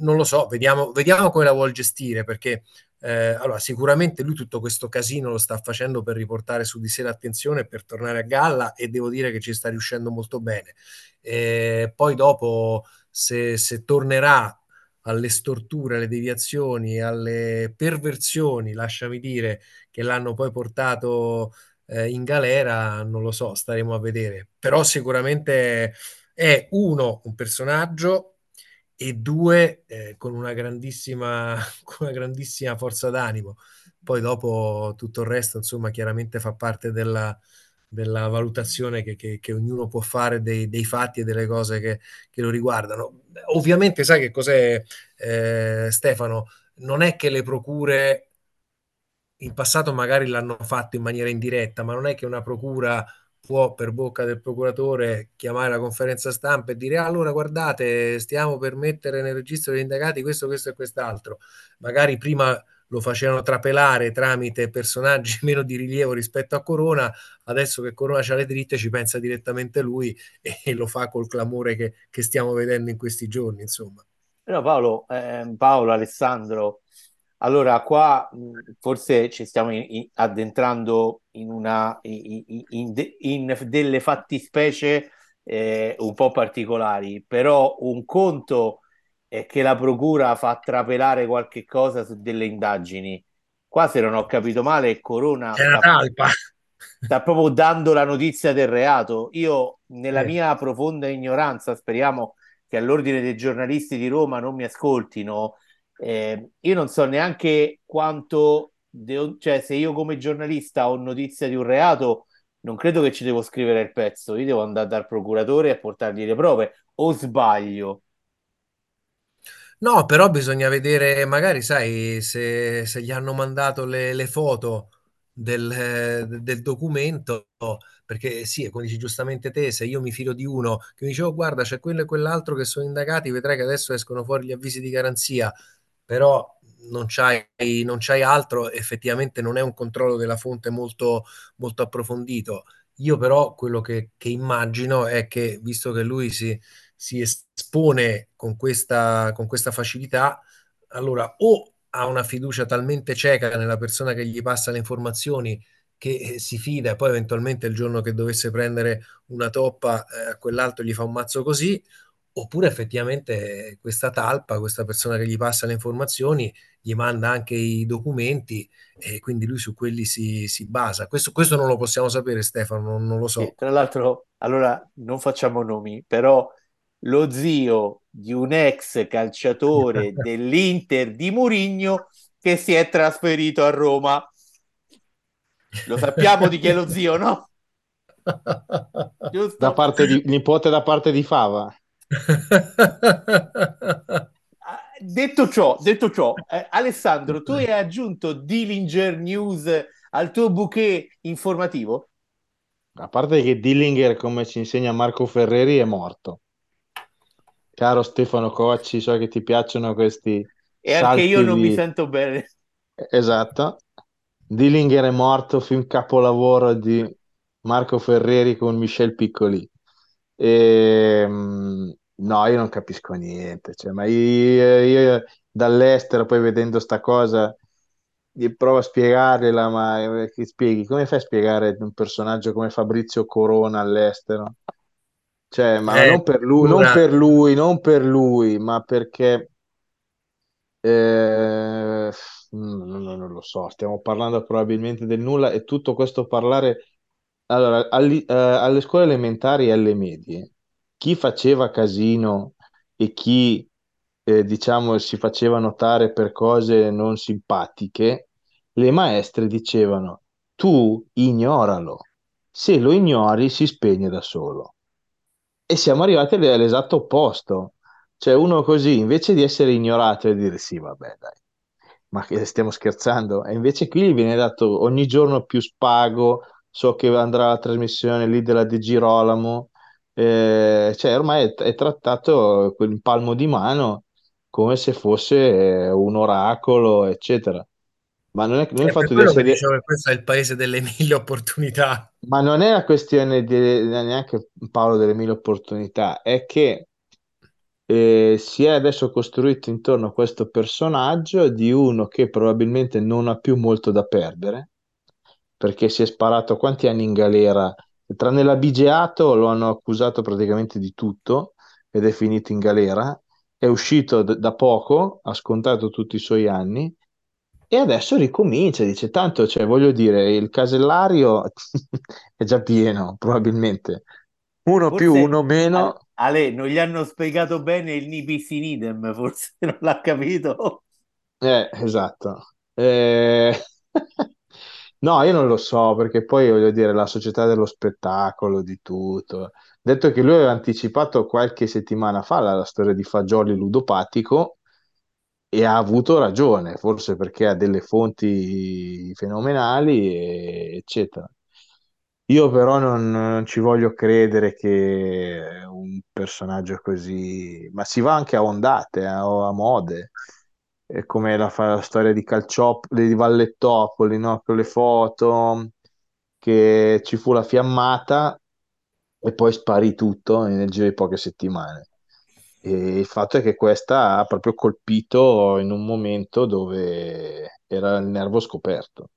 non lo so, vediamo, vediamo come la vuol gestire perché eh, allora, sicuramente lui tutto questo casino lo sta facendo per riportare su di sé l'attenzione, per tornare a galla e devo dire che ci sta riuscendo molto bene. Eh, poi dopo, se, se tornerà alle storture, alle deviazioni, alle perversioni, lasciami dire, che l'hanno poi portato eh, in galera, non lo so, staremo a vedere. Però sicuramente è uno, un personaggio e due eh, con, una grandissima, con una grandissima forza d'animo. Poi dopo tutto il resto, insomma, chiaramente fa parte della, della valutazione che, che, che, ognuno può fare dei, dei, fatti e delle cose che, che lo riguardano. Ovviamente, sai che cos'è, eh, Stefano? Non è che le procure in passato magari l'hanno fatto in maniera indiretta, ma non è che una procura può per bocca del procuratore chiamare la conferenza stampa e dire ah, allora guardate stiamo per mettere nel registro degli indagati questo, questo e quest'altro. Magari prima lo facevano trapelare tramite personaggi meno di rilievo rispetto a Corona, adesso che Corona ha le dritte ci pensa direttamente lui e, lo fa col clamore che, che, stiamo vedendo in questi giorni, insomma. No, Paolo, eh, Paolo, Alessandro, allora, qua forse ci stiamo in, in, addentrando in, una, in, in delle fattispecie eh, un po' particolari, però un conto è che la procura fa trapelare qualche cosa su delle indagini. Qua, se non ho capito male, Corona sta, sta, proprio dando la notizia del reato. Io, nella eh. mia profonda ignoranza, speriamo che all'ordine dei giornalisti di Roma non mi ascoltino eh, io non so neanche quanto, de- cioè se io come giornalista ho notizia di un reato, non credo che ci devo scrivere il pezzo, io devo andare dal procuratore e portargli le prove, o sbaglio? No, però bisogna vedere, magari sai, se, se gli hanno mandato le, le foto del, del, documento, perché sì, come dici giustamente te, se io mi fido di uno che mi dice, oh guarda, c'è quello e quell'altro che sono indagati, vedrai che adesso escono fuori gli avvisi di garanzia, però non c'hai, non c'hai altro, effettivamente non è un controllo della fonte molto, molto approfondito. Io però quello che, che immagino è che, visto che lui si, si espone con questa, con questa facilità, allora o ha una fiducia talmente cieca nella persona che gli passa le informazioni che eh, si fida e poi eventualmente il giorno che dovesse prendere una toppa eh, quell'altro gli fa un mazzo così, oppure effettivamente questa talpa, questa persona che gli passa le informazioni, gli manda anche i documenti e quindi lui su quelli si, si basa. Questo, questo, non lo possiamo sapere, Stefano, non, non lo so. E, tra l'altro, allora non facciamo nomi, però lo zio di un ex calciatore dell'Inter di Murigno che si è trasferito a Roma. Lo sappiamo di chi è lo zio, no? Giusto? Da parte di nipote da parte di Fava. Detto ciò, detto ciò eh, Alessandro, tu hai aggiunto Dillinger News al tuo bouquet informativo? A parte che Dillinger, come ci insegna Marco Ferreri, è morto. Caro Stefano Cocci, so che ti piacciono questi. E anche io non di... mi sento bene. Esatto. Dillinger è morto, film capolavoro di Marco Ferreri con Michel Piccoli. E, ehm, No, io non capisco niente, cioè, ma io, io dall'estero poi vedendo sta cosa provo a spiegargliela, ma che spieghi? Come fai a spiegare un personaggio come Fabrizio Corona all'estero? Cioè, ma eh, non per lui, non per lui, non per lui, ma perché eh, non, non lo so, stiamo parlando probabilmente del nulla e tutto questo parlare allora, alli- eh, alle scuole elementari e alle medie chi faceva casino e chi, eh, diciamo, si faceva notare per cose non simpatiche, le maestre dicevano, tu ignoralo, se lo ignori si spegne da solo. E siamo arrivati all'esatto opposto, cioè uno così, invece di essere ignorato e dire sì, vabbè, dai, ma stiamo scherzando? E invece qui gli viene dato ogni giorno più spago, so che andrà la trasmissione lì della De Girolamo, eh, cioè ormai è, è trattato in palmo di mano come se fosse eh, un oracolo, eccetera. Ma non è, non è il per fatto di quello che essere... dicevo che questo è il paese delle mille opportunità. Ma non è la questione di, neanche Paolo delle mille opportunità, è che eh, si è adesso costruito intorno a questo personaggio di uno che probabilmente non ha più molto da perdere, perché si è sparato quanti anni in galera, tranne l'abigeato lo hanno accusato praticamente di tutto ed è finito in galera, è uscito d- da poco, ha scontato tutti i suoi anni e adesso ricomincia, dice tanto, cioè voglio dire, il casellario è già pieno, probabilmente. Uno più, Forse uno meno. Ale, non gli hanno spiegato bene il nibis in idem, forse non l'ha capito. Eh, esatto. Eh, No, io non lo so, perché poi voglio dire, la società dello spettacolo, di tutto. Detto che lui aveva anticipato qualche settimana fa la, la storia di Fagioli ludopatico e ha avuto ragione, forse perché ha delle fonti fenomenali, e- eccetera. Io però non, non ci voglio credere che un personaggio così, ma si va anche a ondate, a, a mode, È come la, la storia di Calciopoli, di Vallettopoli, no? Con le foto, che ci fu la fiammata e poi sparì tutto nel giro di poche settimane. E il fatto è che questa ha proprio colpito in un momento dove era il nervo scoperto.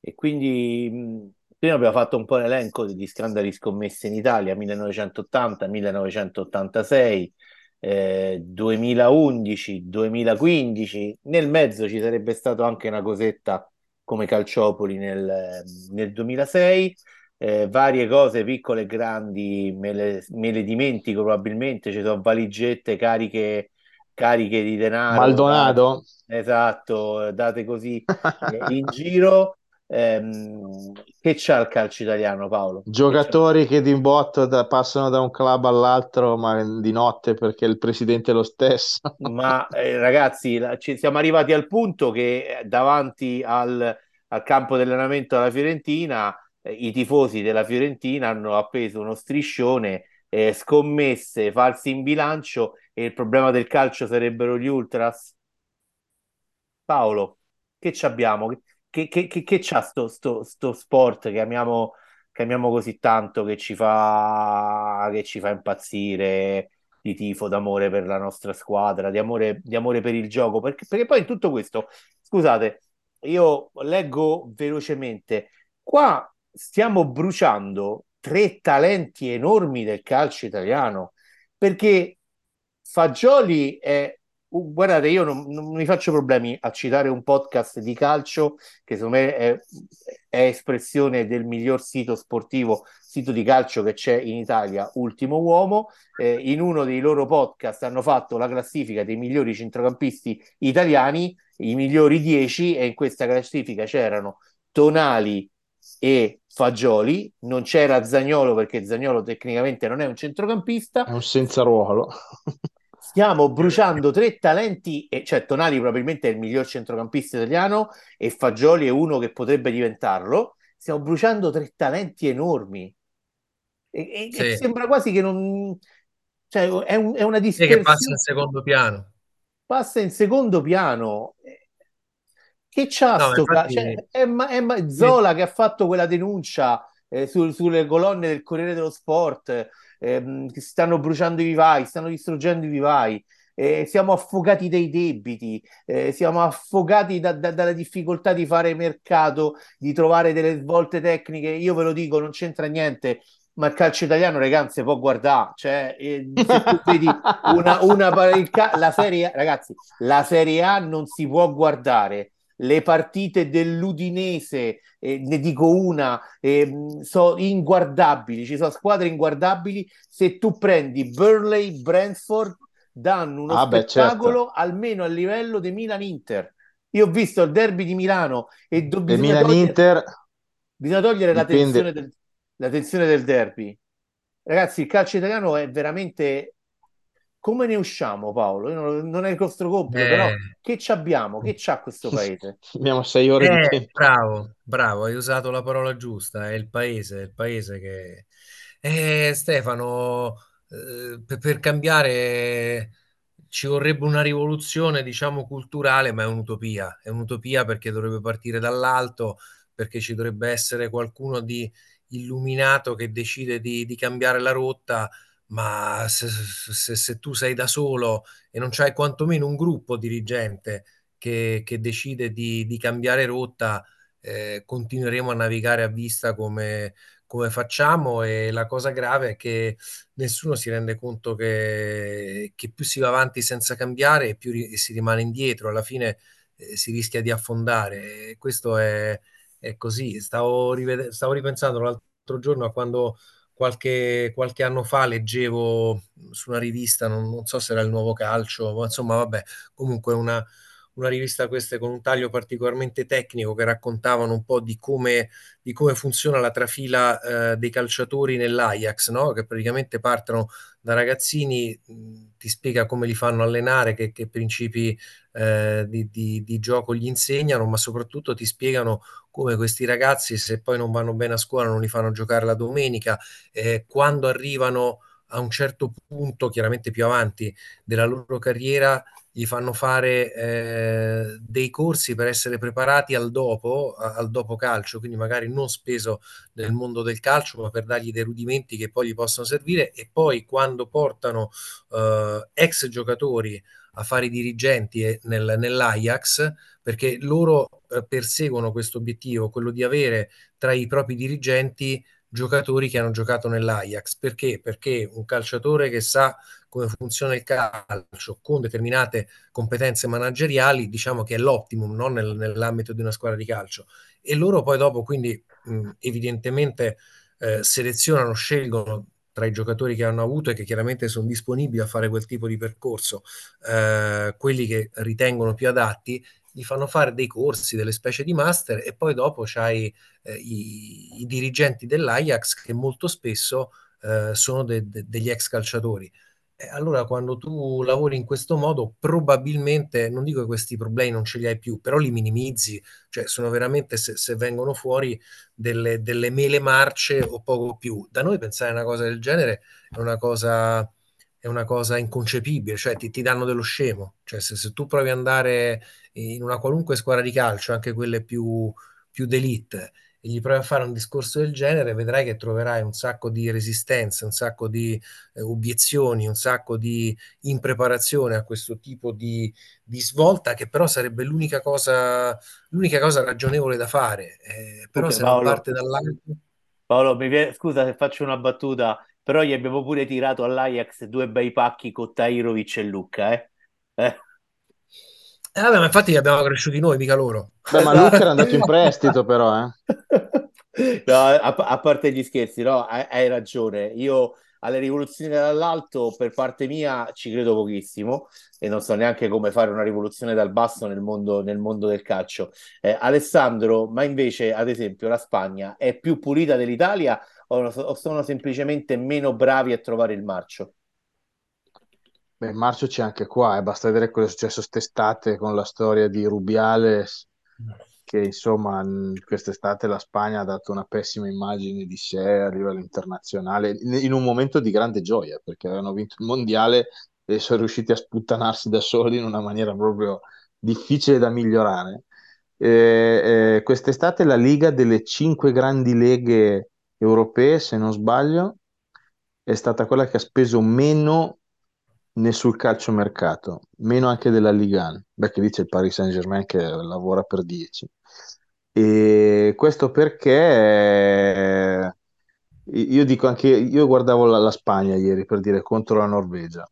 E quindi prima abbiamo fatto un po' l'elenco degli scandali scommesse in Italia, 1980, 1986, eh, 2011, 2015. Nel mezzo ci sarebbe stato anche una cosetta come Calciopoli nel, nel 2006. Eh, varie cose piccole e grandi me le, me le dimentico probabilmente, ci sono valigette cariche, cariche di denaro, Maldonado? esatto, date così eh, in giro. Ehm, che c'ha il calcio italiano, Paolo? Che? Giocatori che di botto da- passano da un club all'altro, ma di notte perché il presidente è lo stesso. Ma eh, ragazzi, la- ci siamo arrivati al punto che eh, davanti al, al campo di allenamento della Fiorentina, eh, i tifosi della Fiorentina hanno appeso uno striscione, eh, scommesse, falsi in bilancio e il problema del calcio sarebbero gli ultras. Paolo, che ci abbiamo? Che, che, che, che c'ha sto, sto, sto sport che amiamo, che amiamo così tanto, che ci fa, che ci fa impazzire di tifo, d'amore per la nostra squadra, di amore, di amore per il gioco? Perché, perché poi in tutto questo, scusate, io leggo velocemente, qua stiamo bruciando tre talenti enormi del calcio italiano, perché Fagioli è Guardate, io non, non mi faccio problemi a citare un podcast di calcio che secondo me è, è espressione del miglior sito sportivo, sito di calcio che c'è in Italia, Ultimo Uomo. Eh, in uno dei loro podcast hanno fatto la classifica dei migliori centrocampisti italiani, i migliori 10, e in questa classifica c'erano Tonali e Fagioli, non c'era Zagnolo perché Zagnolo tecnicamente non è un centrocampista. È un senza ruolo. Stiamo bruciando tre talenti, e, cioè Tonali probabilmente è il miglior centrocampista italiano e Fagioli è uno che potrebbe diventarlo. Stiamo bruciando tre talenti enormi e, e- e Sì, sembra quasi che non... Cioè, è, un- è una sì, che passa in dispersione, secondo piano. passa in secondo piano. Che c'ha No, infatti, cioè, è, è Zola che ha fatto quella denuncia eh, su- sulle colonne del Corriere dello Sport, ehm, stanno bruciando i vivai, stanno distruggendo i vivai, eh, siamo affogati dai debiti, eh, siamo affogati da- da- dalla difficoltà di fare mercato, di trovare delle svolte tecniche. Io ve lo dico, non c'entra niente. Ma il calcio italiano, ragazzi, può guardare, cioè, eh, se tu vedi una, una, il la Serie ragazzi, la Serie A non si può guardare le partite dell'Udinese, eh, ne dico una, eh, sono inguardabili, ci sono squadre inguardabili. Se tu prendi Burley, Brentford, danno uno Ah, beh, certo. spettacolo almeno a livello di Milan-Inter. Io ho visto il derby di Milano e do- E bisogna togliere, Milan-Inter bisogna togliere la tensione del, la tensione del derby. Ragazzi, il calcio italiano è veramente come ne usciamo, Paolo? Non, non è il nostro compito, però Eh, che ci abbiamo? Che c'ha questo paese? Abbiamo sei ore di eh, tempo. bravo, bravo, hai usato la parola giusta, è il paese, è il paese che... Eh, Stefano, eh, per, per cambiare ci vorrebbe una rivoluzione, diciamo, culturale, ma è un'utopia. È un'utopia perché dovrebbe partire dall'alto, perché ci dovrebbe essere qualcuno di illuminato che decide di, di cambiare la rotta, ma se, se- se tu sei da solo e non c'hai quantomeno un gruppo dirigente che, che decide di, di cambiare rotta, eh, continueremo a navigare a vista come, come facciamo e la cosa grave è che nessuno si rende conto che, che più si va avanti senza cambiare e più ri- si rimane indietro, alla fine eh, si rischia di affondare. E questo è, è così. Stavo, rivede- stavo ripensando l'altro giorno a quando qualche, qualche anno fa leggevo su una rivista, non, non so se era il Nuovo Calcio, ma insomma, vabbè, comunque una, una rivista queste con un taglio particolarmente tecnico che raccontavano un po' di come, di come funziona la trafila eh, dei calciatori nell'Ajax, no? Che praticamente partono da ragazzini, ti spiega come li fanno allenare, che, che principi eh, di, di- di gioco gli insegnano, ma soprattutto ti spiegano come questi ragazzi, se poi non vanno bene a scuola, non li fanno giocare la domenica, eh, quando arrivano a un certo punto, chiaramente più avanti della loro carriera, gli fanno fare eh, dei corsi per essere preparati al dopo, al dopo calcio, quindi magari non speso nel mondo del calcio, ma per dargli dei rudimenti che poi gli possono servire. E poi quando portano eh, ex giocatori a fare i dirigenti nel- nell'Ajax, perché loro eh, perseguono questo obiettivo, quello di avere tra i propri dirigenti giocatori che hanno giocato nell'Ajax. Perché? Perché un calciatore che sa come funziona il calcio con determinate competenze manageriali, diciamo che è l'optimum no? Nel- nell'ambito di una squadra di calcio. E loro poi dopo, quindi mh, evidentemente eh, selezionano, scelgono tra i giocatori che hanno avuto e che chiaramente sono disponibili a fare quel tipo di percorso, eh, quelli che ritengono più adatti, gli fanno fare dei corsi, delle specie di master e poi dopo c'hai eh, i, i dirigenti dell'Ajax che molto spesso eh, sono de- de- degli ex calciatori. E allora, quando tu lavori in questo modo, probabilmente, non dico che questi problemi non ce li hai più, però li minimizzi, cioè sono veramente, se, se vengono fuori, delle, delle mele marce o poco più. Da noi pensare a una cosa del genere è una cosa, è una cosa inconcepibile, cioè ti, ti danno dello scemo, cioè se, se tu provi ad andare in una qualunque squadra di calcio, anche quelle più, più d'élite, e gli provi a fare un discorso del genere, vedrai che troverai un sacco di resistenze, un sacco di eh, obiezioni, un sacco di impreparazione a questo tipo di, di svolta, che però sarebbe l'unica cosa, l'unica cosa ragionevole da fare. Eh, però Comunque, se non Paolo, parte dall'alto... Paolo, mi vie- scusa se faccio una battuta, però gli abbiamo pure tirato all'Ajax due bei pacchi con Tahirovic e Lucca, eh? Eh, Eh, vabbè, ma infatti li abbiamo cresciuti noi, mica loro. Beh, ma Luca era andato in prestito però, eh. No, a, a parte gli scherzi, no, hai, hai ragione. Io alle rivoluzioni dall'alto, per parte mia, ci credo pochissimo e non so neanche come fare una rivoluzione dal basso nel mondo, nel mondo del calcio. Eh, Alessandro, ma invece, ad esempio, la Spagna è più pulita dell'Italia o, sono semplicemente meno bravi a trovare il marcio? Beh, il marcio c'è anche qua, eh. Basta vedere cosa è successo quest'estate con la storia di Rubiales, che insomma quest'estate la Spagna ha dato una pessima immagine di sé a livello internazionale, in, in un momento di grande gioia, perché avevano vinto il mondiale e sono riusciti a sputtanarsi da soli in una maniera proprio difficile da migliorare. Eh, eh, quest'estate la Liga delle cinque grandi leghe europee, se non sbaglio, è stata quella che ha speso meno né sul calciomercato, meno anche della Ligue 1. Beh, che dice il Paris Saint-Germain che lavora per 10. E questo perché eh, io dico anche, io guardavo la, la Spagna ieri per dire contro la Norvegia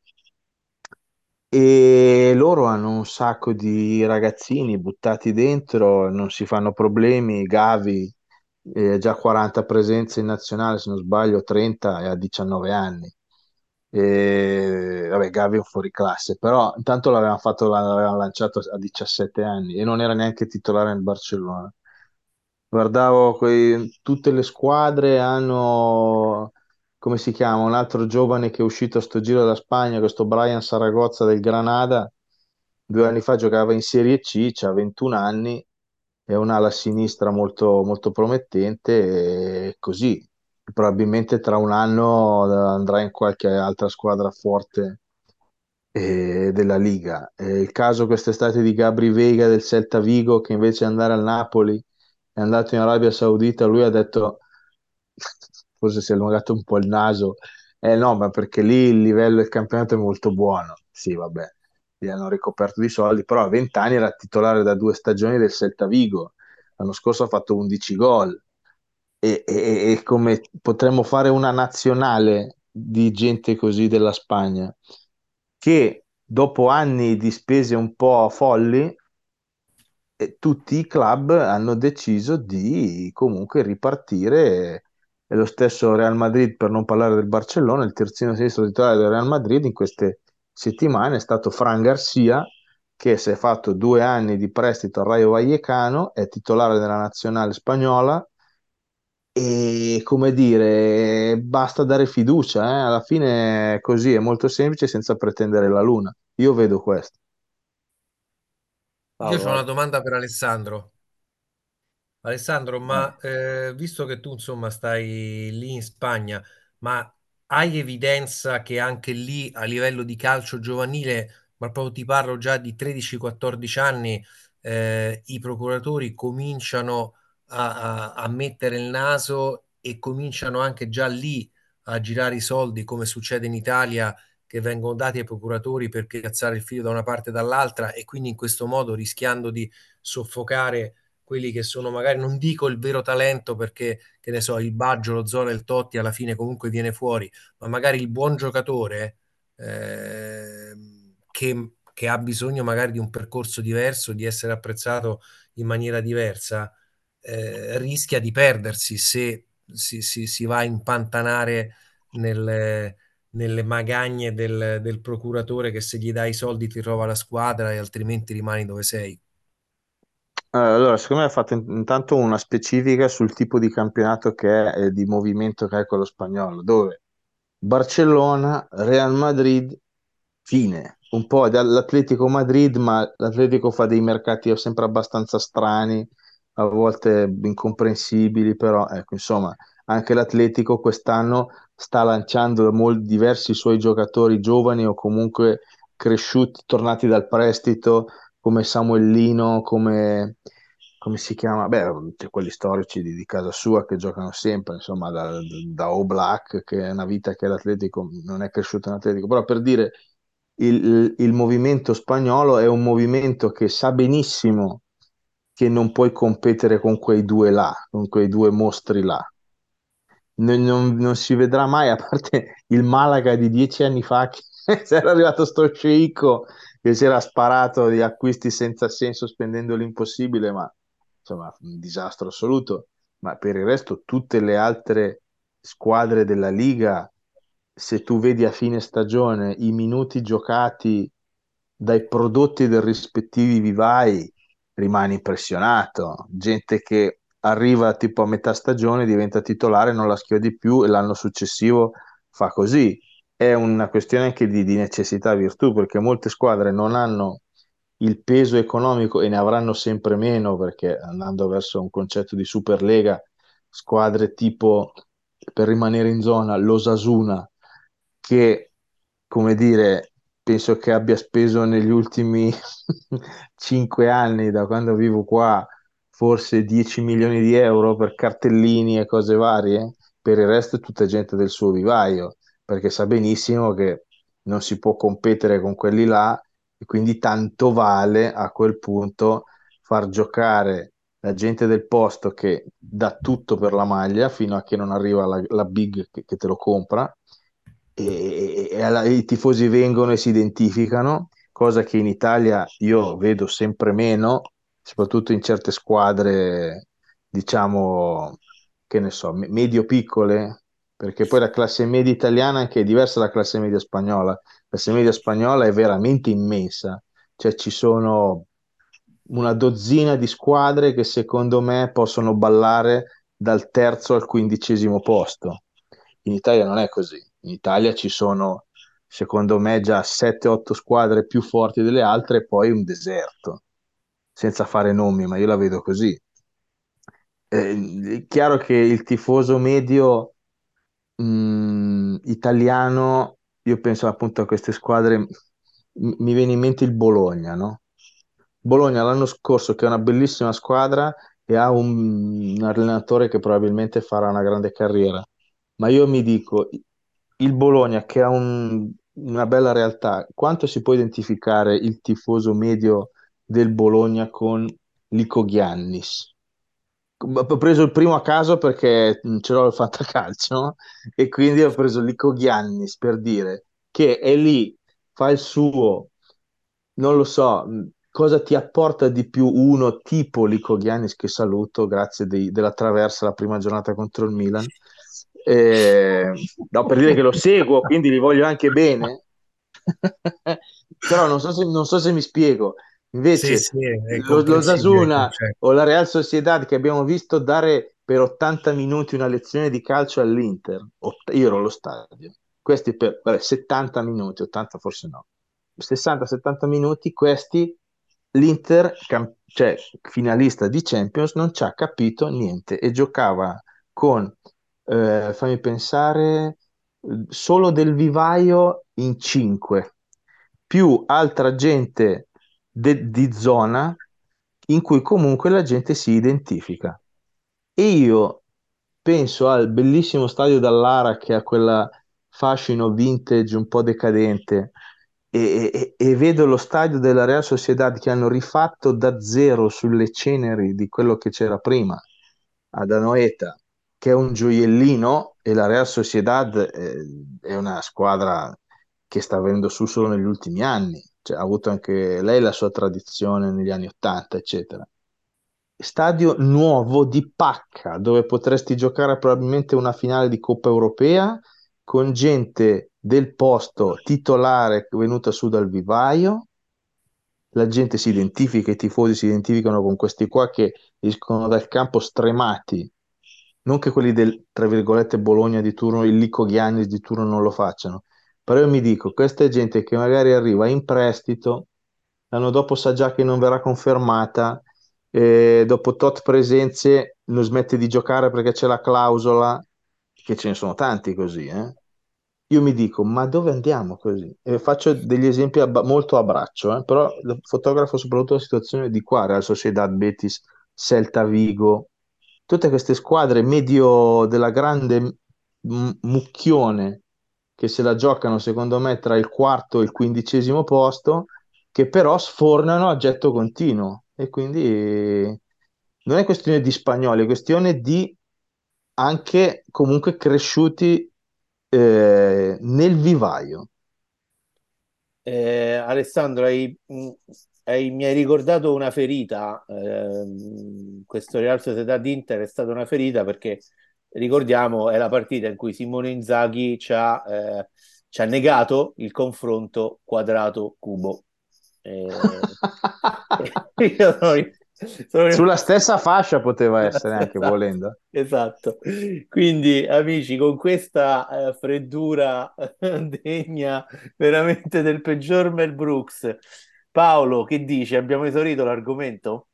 e loro hanno un sacco di ragazzini buttati dentro, non si fanno problemi. Gavi eh, già 40 presenze in nazionale, se non sbaglio, 30 e ha 19 anni. E, vabbè, Gavi è un fuoriclasse, però intanto l'avevano fatto, l'avevano lanciato a 17 anni e non era neanche titolare nel Barcellona. Guardavo quei- tutte le squadre hanno come si chiama, un altro giovane che è uscito a sto giro della Spagna, questo Brian Saragozza del Granada, due anni fa giocava in Serie C, ha 21 anni, è un'ala sinistra molto, molto promettente e così probabilmente tra un anno andrà in qualche altra squadra forte eh, della Liga. Eh, il caso quest'estate di Gabri Vega del Celta Vigo che invece di andare al Napoli è andato in Arabia Saudita, lui ha detto forse si è allungato un po' il naso. Eh no, ma perché lì il livello del campionato è molto buono. Sì, vabbè, gli hanno ricoperto di soldi, però a 20 anni era titolare da due stagioni del Celta Vigo. L'anno scorso ha fatto 11 gol. E, e, e come potremmo fare una nazionale di gente così della Spagna, che dopo anni di spese un po' folli, eh, tutti i club hanno deciso di comunque ripartire e lo stesso Real Madrid, per non parlare del Barcellona, il terzino sinistro titolare del Real Madrid in queste settimane è stato Fran Garcia, che si è fatto due anni di prestito al Rayo Vallecano, è titolare della nazionale spagnola e come dire, basta dare fiducia, eh? alla fine è così, è molto semplice senza pretendere la luna. Io vedo questo. Io ho una domanda per Alessandro. Alessandro, ma eh, visto che tu insomma stai lì in Spagna, ma hai evidenza che anche lì a livello di calcio giovanile, ma proprio ti parlo già di 13-14 anni, eh, i procuratori cominciano a, a, a mettere il naso e cominciano anche già lì a girare i soldi, come succede in Italia, che vengono dati ai procuratori per piazzare il figlio da una parte e dall'altra e quindi in questo modo rischiando di soffocare quelli che sono magari, non dico il vero talento perché, che ne so, il Baggio, lo Zola il Totti alla fine comunque viene fuori, ma magari il buon giocatore eh, che, che, ha bisogno magari di un percorso diverso, di essere apprezzato in maniera diversa, eh, rischia di perdersi se si, si, si va a impantanare nelle, nelle magagne del, del procuratore che se gli dai i soldi ti trova la squadra e altrimenti rimani dove sei. Eh, allora, secondo me ha fatto intanto una specifica sul tipo di campionato che è, e di movimento che è quello spagnolo, dove Barcellona, Real Madrid, fine. Un po' dall'Atletico Madrid, ma l'Atletico fa dei mercati sempre abbastanza strani, a volte incomprensibili, però ecco, insomma, anche l'Atletico quest'anno sta lanciando molti diversi suoi giocatori giovani o comunque cresciuti, tornati dal prestito come Samuellino, come, come si chiama? Beh, quelli storici di, di, casa sua che giocano sempre, insomma, da, da Oblak, che è una vita che l'Atletico non è cresciuto in Atletico, però per dire il, il movimento spagnolo è un movimento che sa benissimo che non puoi competere con quei due là, con quei due mostri là. Non, non, non si vedrà mai, a parte il Malaga di dieci anni fa che era arrivato sto sceicco che si era sparato di acquisti senza senso spendendo l'impossibile, ma insomma un disastro assoluto. Ma per il resto tutte le altre squadre della Liga, se tu vedi a fine stagione i minuti giocati dai prodotti dei rispettivi vivai, rimani impressionato. Gente che arriva tipo a metà stagione, diventa titolare, non la schiodi più e l'anno successivo fa così è una questione anche di, di necessità virtù, perché molte squadre non hanno il peso economico e ne avranno sempre meno, perché andando verso un concetto di Superlega, squadre tipo, per rimanere in zona, l'Osasuna, che, come dire, penso che abbia speso negli ultimi cinque anni, da quando vivo qua, forse 10 milioni di euro per cartellini e cose varie, per il resto è tutta gente del suo vivaio perché sa benissimo che non si può competere con quelli là e quindi tanto vale a quel punto far giocare la gente del posto che dà tutto per la maglia fino a che non arriva la, la big che, che, te lo compra e, e, e, i tifosi vengono e si identificano, cosa che in Italia io vedo sempre meno, soprattutto in certe squadre, diciamo, che ne so, medio-piccole, perché poi la classe media italiana è diversa dalla classe media spagnola. La classe media spagnola è veramente immensa, cioè ci sono una dozzina di squadre che secondo me possono ballare dal terzo al quindicesimo posto. In Italia non è così. In Italia ci sono, secondo me, già 7-8 squadre più forti delle altre e poi un deserto, senza fare nomi, ma io la vedo così. Eh, è chiaro che il tifoso medio mh, mm, italiano, io penso appunto a queste squadre, m- mi viene in mente il Bologna, no? Bologna l'anno scorso che è una bellissima squadra e ha un, un allenatore che probabilmente farà una grande carriera, ma io mi dico, il Bologna che ha un- una bella realtà, quanto si può identificare il tifoso medio del Bologna con Lico Giannis? Ho preso il primo a caso perché ce l'ho il fantacalcio e quindi ho preso Lico Giannis per dire che è lì, fa il suo, non lo so, cosa ti apporta di più uno tipo Lico Giannis che saluto, grazie dei- della traversa la prima giornata contro il Milan. Eh, no, per dire che lo seguo, quindi li voglio anche bene. Però non so se, non so se mi spiego. Invece, Sì, sì, lo, lo Zasuna concetto. o la Real Sociedad che abbiamo visto dare per 80 minuti una lezione di calcio all'Inter, io ero allo stadio, questi per vabbè, 70 minuti, 80 forse no, 60-70 minuti, questi l'Inter, cam- cioè finalista di Champions, non ci ha capito niente e giocava con, eh, fammi pensare, solo del vivaio in 5, più altra gente de- di zona in cui comunque la gente si identifica. E io penso al bellissimo stadio Dallara che ha quella fascino vintage un po' decadente e, e- e vedo lo stadio della Real Sociedad che hanno rifatto da zero sulle ceneri di quello che c'era prima ad Anoeta, che è un gioiellino e la Real Sociedad eh, è una squadra che sta venendo su solo negli ultimi anni, cioè, ha avuto anche lei la sua tradizione negli anni 80, eccetera. Stadio nuovo di pacca, dove potresti giocare probabilmente una finale di Coppa Europea con gente del posto titolare venuta su dal vivaio. La gente si identifica, i tifosi si identificano con questi qua che escono dal campo stremati. Non che quelli del, tra virgolette, Bologna di turno, il Lico Giannis di turno non lo facciano, però io mi dico, questa è gente che magari arriva in prestito, l'anno dopo sa già che non verrà confermata, e dopo tot presenze non smette di giocare perché c'è la clausola, che ce ne sono tanti così, eh. Io mi dico, ma dove andiamo così? E faccio degli esempi a- molto a braccio, eh, però fotografo soprattutto la situazione di qua, Real Sociedad, Betis, Celta Vigo, tutte queste squadre medio della grande m- mucchione che se la giocano secondo me tra il quarto e il quindicesimo posto, che però sfornano a getto continuo e quindi non è questione di spagnoli, è questione di anche comunque cresciuti eh, nel vivaio. Eh, Alessandro, hai, hai- mi hai ricordato una ferita. ehm, questo Real Società d'Inter è stata una ferita perché ricordiamo è la partita in cui Simone Inzaghi ci ha, eh, ci ha negato il confronto quadrato-cubo. Eh, io sono, sono Sulla stessa fascia poteva essere anche volendo. Esatto. Quindi, amici, con questa eh, freddura degna veramente del peggior Mel Brooks, Paolo, che dici? Abbiamo esaurito l'argomento?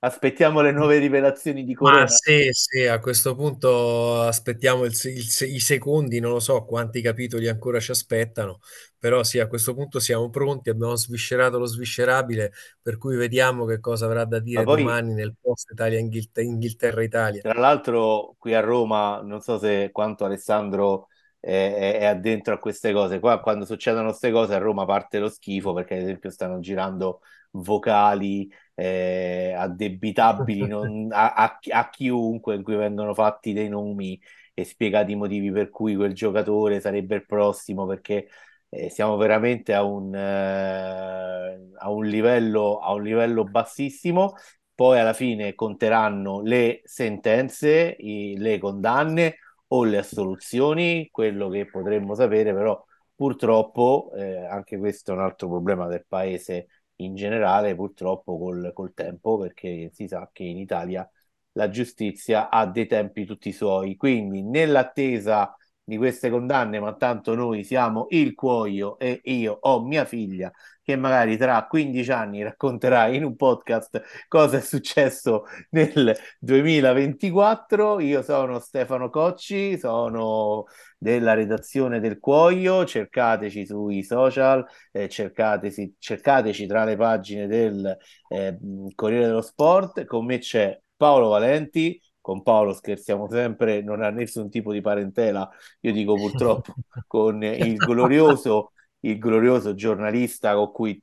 Aspettiamo le nuove rivelazioni di Ma Corona. sì, sì, a questo punto aspettiamo il il i secondi, non lo so quanti capitoli ancora ci aspettano, però sì, a questo punto siamo pronti, abbiamo sviscerato lo sviscerabile, per cui vediamo che cosa avrà da Ma dire poi domani nel post Italia-Inghilterra- Inghilterra-Italia. Tra l'altro, qui a Roma, non so se quanto Alessandro è, è- è addentro a queste cose. Qua, quando succedono queste cose, a Roma parte lo schifo perché, ad esempio, stanno girando vocali eh, addebitabili non- a, a- a chiunque in cui vengono fatti dei nomi e spiegati i motivi per cui quel giocatore sarebbe il prossimo, perché eh, siamo veramente a un, eh, a un livello, a un livello bassissimo. Poi alla fine conteranno le sentenze, i- le condanne o le assoluzioni, quello che potremmo sapere, però purtroppo, eh, anche questo è un altro problema del paese in generale, purtroppo col, col tempo, perché si sa che in Italia la giustizia ha dei tempi tutti suoi, quindi nell'attesa di queste condanne, ma tanto noi siamo il cuoio e io ho mia figlia che magari tra 15 anni racconterà in un podcast cosa è successo nel 2024. Io sono Stefano Cocci, sono della redazione del Cuoio, cercateci sui social, eh, cercateci, cercateci tra le pagine del eh, Corriere dello Sport, con me c'è Paolo Valenti, con Paolo scherziamo sempre, non ha nessun tipo di parentela, io dico purtroppo, con il glorioso il glorioso giornalista con cui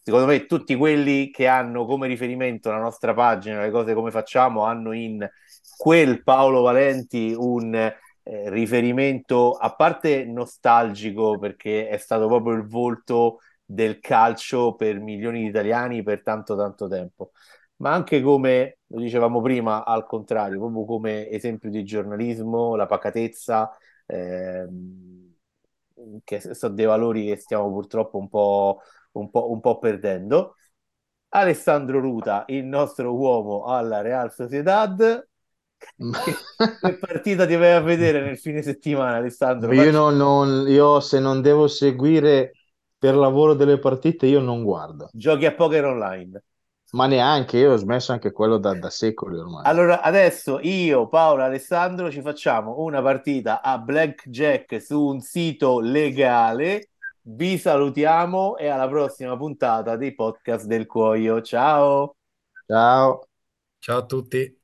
secondo me tutti quelli che hanno come riferimento la nostra pagina, le cose come facciamo, hanno in quel Paolo Valenti un eh, riferimento a parte nostalgico perché è stato proprio il volto del calcio per milioni di italiani per tanto tanto tempo ma anche come, lo dicevamo prima, al contrario, proprio come esempio di giornalismo, la pacatezza, ehm, che sono dei valori che stiamo purtroppo un po', un po', un po' perdendo. Alessandro Ruta, il nostro uomo alla Real Sociedad. che partita ti vai a vedere nel fine settimana, Alessandro? Io, non, non, io se non devo seguire per lavoro delle partite, io non guardo. Giochi a poker online. Ma neanche, io ho smesso anche quello da, da secoli ormai. Allora, adesso io, Paolo, Alessandro ci facciamo una partita a blackjack su un sito legale. Vi salutiamo e alla prossima puntata dei podcast del Cuoio. Ciao! Ciao! Ciao a tutti!